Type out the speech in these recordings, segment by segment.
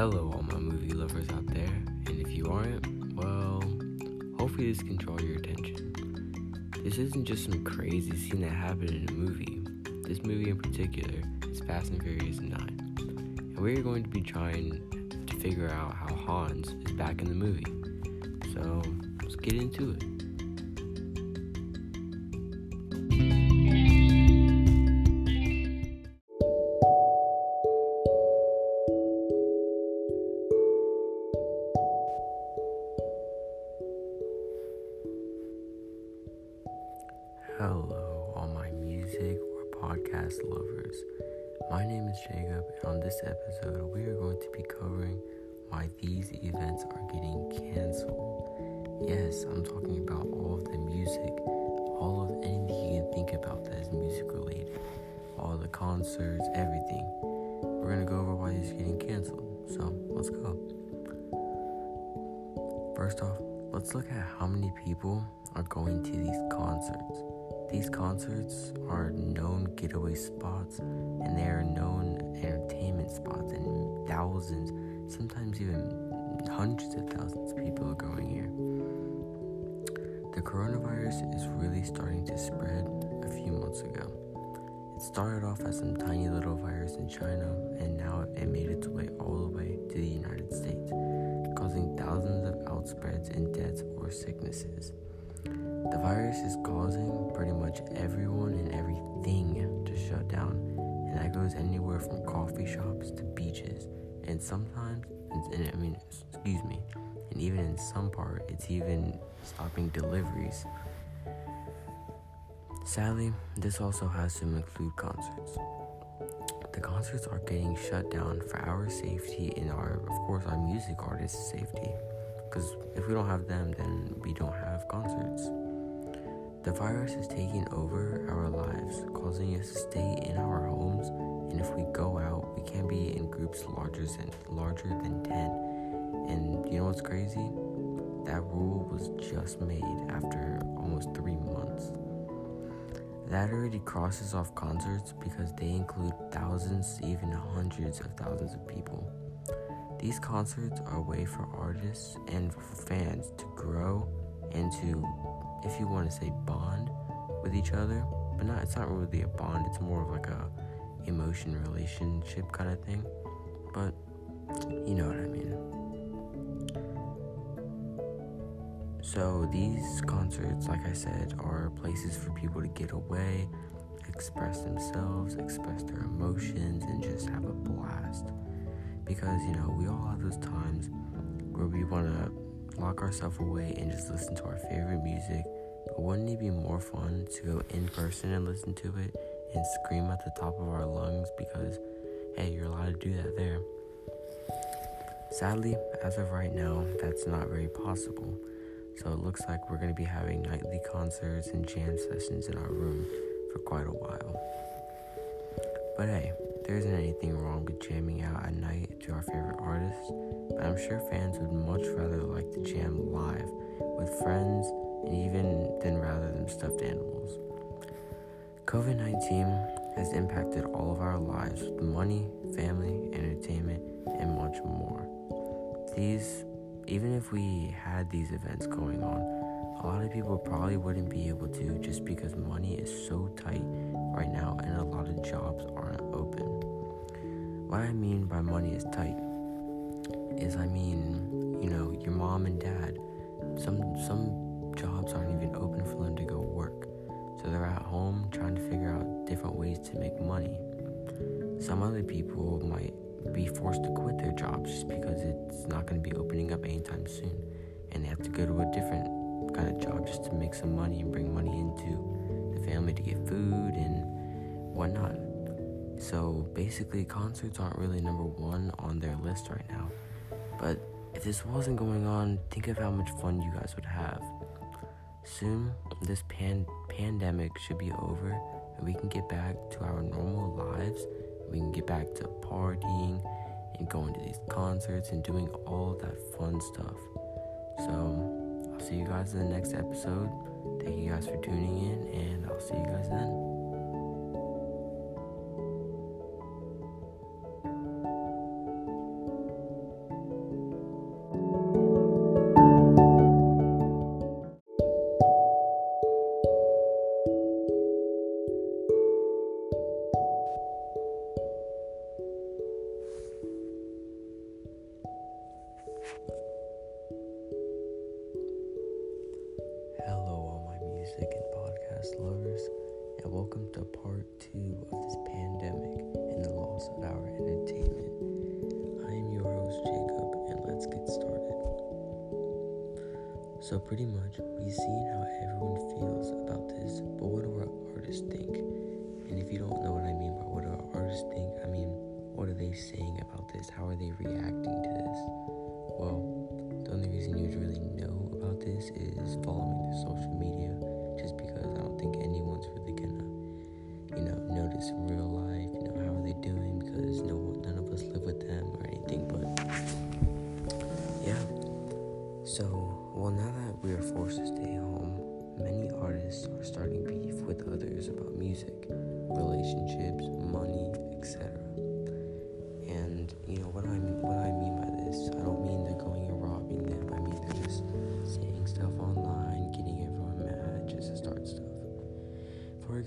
Hello, all my movie lovers out there, and if you aren't, well, hopefully this can draw your attention. This isn't just some crazy scene that happened in a movie. This movie in particular is Fast and Furious 9, and we're going to be trying to figure out how Hans is back in the movie. So, let's get into it. Yes, I'm talking about all of the music, all of anything you can think about that is music related, all the concerts, everything. We're gonna go over why these are getting canceled. So, let's go. First off, let's look at how many people are going to these concerts. These concerts are known getaway spots and they are known entertainment spots, and thousands, sometimes even hundreds of thousands of people are going here. The coronavirus is really starting to spread a few months ago. It started off as some tiny little virus in China, and now it made its way all the way to the United States, causing thousands of outspreads and deaths or sicknesses. The virus is causing pretty much everyone and everything to shut down, and that goes anywhere from coffee shops to beaches, and sometimes, I mean, excuse me, and even in some part, it's even stopping deliveries. Sadly, this also has to include concerts. The concerts are getting shut down for our safety and our, of course, our music artists' safety. Because if we don't have them, then we don't have concerts. The virus is taking over our lives, causing us to stay in our homes, and if we go out, we can't be in groups larger than larger than 10. And you know what's crazy? That rule was just made after almost 3 months. That already crosses off concerts because they include thousands, even hundreds of thousands of people. These concerts are a way for artists and for fans to grow and to, if you want to say, bond with each other. But not, it's not really a bond. It's more of like a emotion relationship kind of thing. But you know what I mean. So these concerts, like I said, are places for people to get away, express themselves, express their emotions, and just have a blast. Because you know we all have those times where we want to lock ourselves away and just listen to our favorite music. But wouldn't it be more fun to go in person and listen to it and scream at the top of our lungs? Because hey you're allowed to do that there. Sadly as of right now that's not very possible so it looks like we're going to be having nightly concerts and jam sessions in our room for quite a while but hey there isn't anything wrong with jamming out at night to our favorite artists, but I'm sure fans would much rather like to jam live with friends and even than rather than stuffed animals. COVID 19 has impacted all of our lives with money, family, entertainment, and much more. These, even if we had these events going on, a lot of people probably wouldn't be able to just because money is so tight right now and a lot of jobs aren't open. What I mean by money is tight is I mean, you know, your mom and dad, some some jobs aren't even open for them to go work. So they're at home trying to figure out different ways to make money. Some other people might be forced to quit their jobs just because it's not going to be opening up anytime soon and they have to go to a different kind of job just to make some money and bring money into the family to get food and whatnot. So basically, concerts aren't really number one on their list right now. But if this wasn't going on, think of how much fun you guys would have. Soon, this pan- pandemic should be over and we can get back to our normal lives. We can get back to partying and going to these concerts and doing all that fun stuff. So, I'll see you guys in the next episode. Thank you guys for tuning in, and I'll see you guys then. So, pretty much, we've seen how everyone feels about this, but what do our artists think? And if you don't know what I mean by what do our artists think, I mean, what are they saying about this? How are they reacting to this? Well, the only reason you'd really know about this is following the social media just because I don't think anyone's really gonna, you know, notice in real life,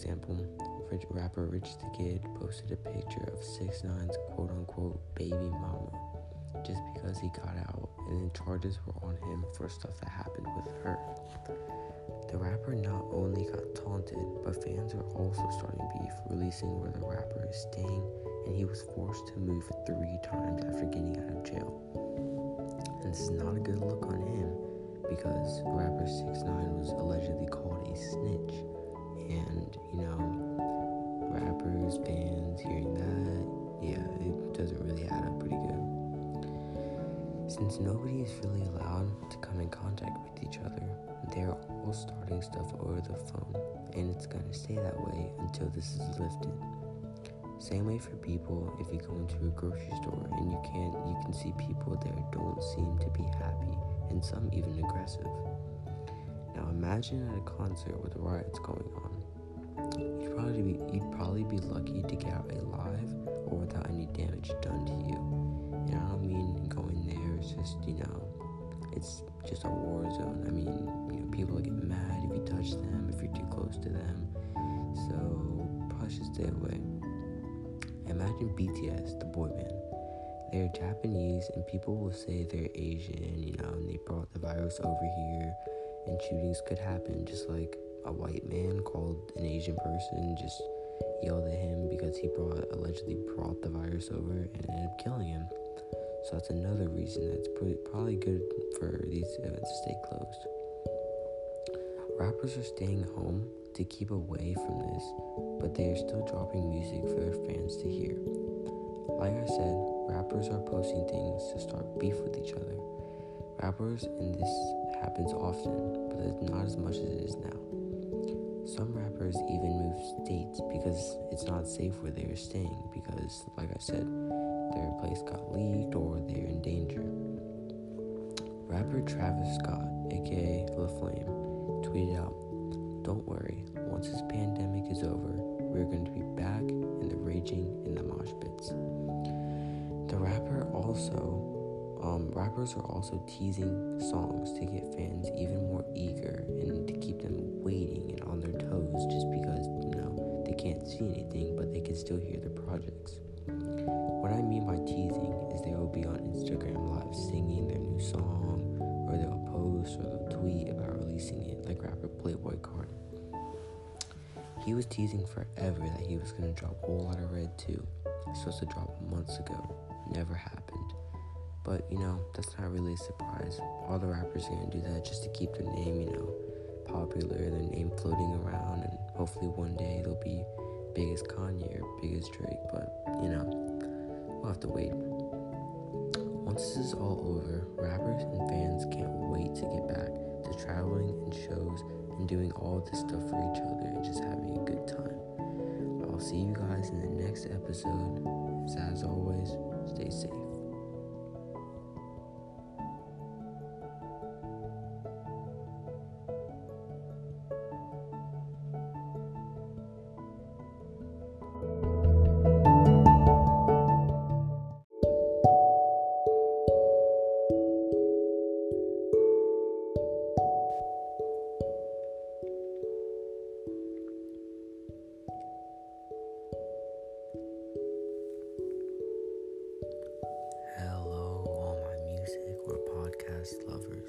example, rich rapper Rich the Kid posted a picture of 6 9's quote unquote baby mama just because he got out, and then charges were on him for stuff that happened with her. The rapper not only got taunted, but fans are also starting beef, releasing where the rapper is staying, and he was forced to move three times after getting out of jail. And this is not a good look on him because rapper 6 9 was allegedly called a snitch. Since nobody is really allowed to come in contact with each other, they're all starting stuff over the phone, and it's gonna stay that way until this is lifted. Same way for people if you go into a grocery store and you can't you can see people there don't seem to be happy and some even aggressive. Now imagine at a concert with riots going on. You'd probably be you'd probably be lucky to get out alive or without any damage done to you. And I don't mean it's just, you know, it's just a war zone. I mean, you know, people get mad if you touch them, if you're too close to them. So probably should stay away. Imagine BTS, the boy band. They're Japanese and people will say they're Asian, you know, and they brought the virus over here and shootings could happen just like a white man called an Asian person just yelled at him because he brought allegedly brought the virus over and ended up killing him. So that's another reason that's probably good for these events to stay closed. Rappers are staying home to keep away from this, but they are still dropping music for their fans to hear. Like I said, rappers are posting things to start beef with each other. Rappers, and this happens often, but it's not as much as it is now. Some rappers even move states because it's not safe where they are staying, because, like I said, their place got leaked or they're in danger. Rapper Travis Scott, aka La Flame, tweeted out, Don't worry, once this pandemic is over, we're going to be back in the raging in the mosh pits. The rapper also, um, rappers are also teasing songs to get fans even more eager and to keep them waiting and on their toes just because, you know, they can't see anything but they can still hear the projects. What I mean by teasing is they will be on Instagram live singing their new song, or they'll post or they'll tweet about releasing it, like rapper Playboi Carti. He was teasing forever that he was gonna drop a Whole Lotta Red too. Supposed to drop months ago, never happened. But you know, that's not really a surprise. All the rappers are gonna do that just to keep their name, you know, popular, their name floating around, and hopefully one day they'll be big as Kanye or big as Drake. But you know, we'll have to wait. Once this is all over, rappers and fans can't wait to get back to traveling and shows and doing all this stuff for each other and just having a good time. I'll see you guys in the next episode. As always, stay safe. podcast lovers.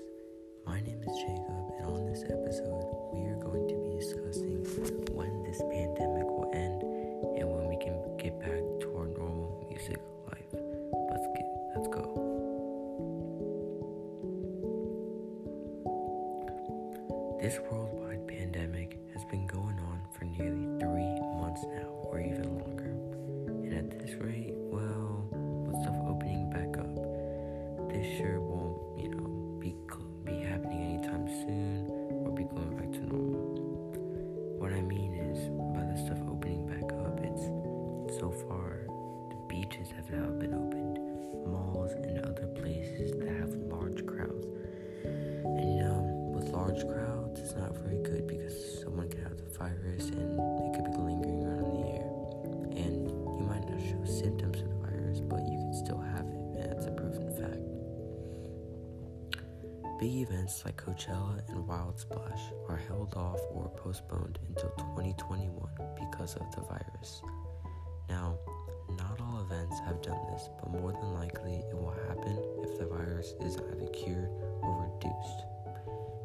My name is Jacob, and on this episode, we are going to be discussing when this pandemic will end and when we can get back to our normal music life. Let's get let's go. This worldwide pandemic Big events like Coachella and Wild Splash are held off or postponed until 2021 because of the virus. Now, not all events have done this, but more than likely it will happen if the virus is either cured or reduced.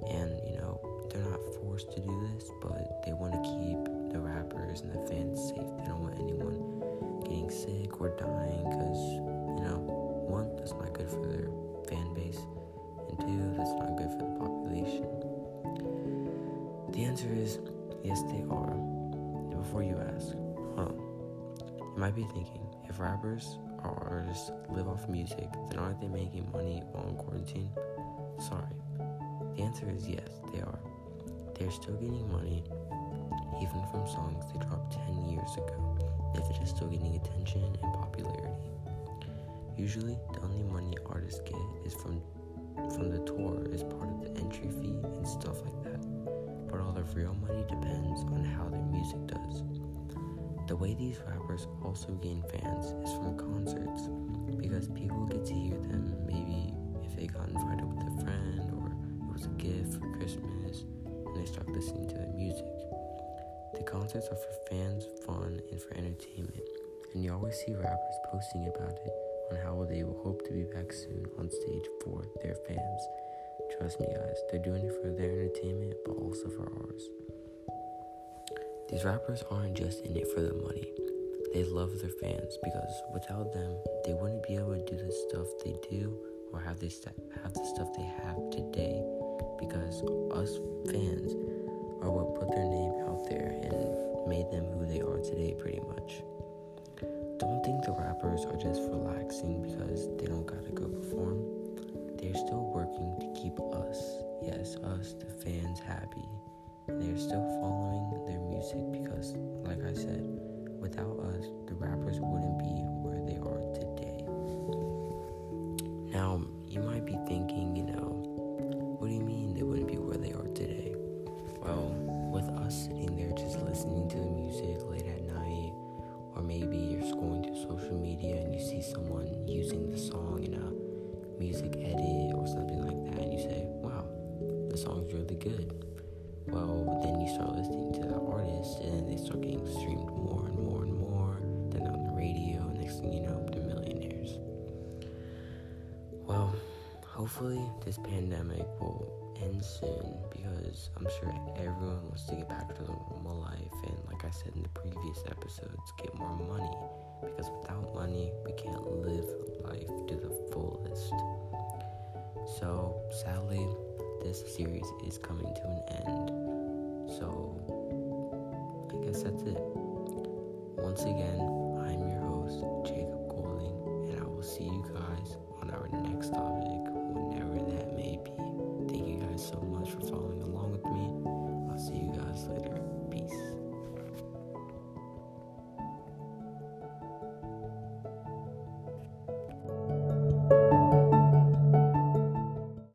And, you know, they're not forced to do this, but they want to keep the rappers and the fans safe. They don't want anyone getting sick or dying because, you know, one, that's not good for their fan base two, that's not good for the population? The answer is yes, they are. Before you ask, huh? You might be thinking, if rappers or artists live off music, then aren't they making money while in quarantine? Sorry. The answer is yes, they are. They're still getting money, even from songs they dropped 10 years ago, if they're still getting attention and popularity. Usually, the only money artists get is from from the tour is part of the entry fee and stuff like that. But all the real money depends on how their music does. The way these rappers also gain fans is from concerts because people get to hear them maybe if they got invited with a friend or it was a gift for Christmas and they start listening to the music. The concerts are for fans, fun, and for entertainment, and you always see rappers posting about it on how they will hope to be back soon on stage for their fans. Trust me, guys, they're doing it for their entertainment, but also for ours. These rappers aren't just in it for the money. They love their fans because without them, they wouldn't be able to do the stuff they do or have they st- have the stuff they have today. Because us fans are what put their name out there and made them who they are today, pretty much don't think the rappers are just relaxing because they don't gotta go perform. They're still working to keep us, yes, us, the fans, happy. And they're still following their music because, like I said, without us, the rappers wouldn't be where they are today. Now, you might be thinking, you know, good. Well, then you start listening to that artist, and they start getting streamed more and more and more. Then on the radio, next thing you know, they're millionaires. Well, hopefully, this pandemic will end soon because I'm sure everyone wants to get back to normal life and like I said in the previous episodes, get more money because without money we can't live life to the fullest. So sadly this series is coming to an end. So, I guess that's it. Once again,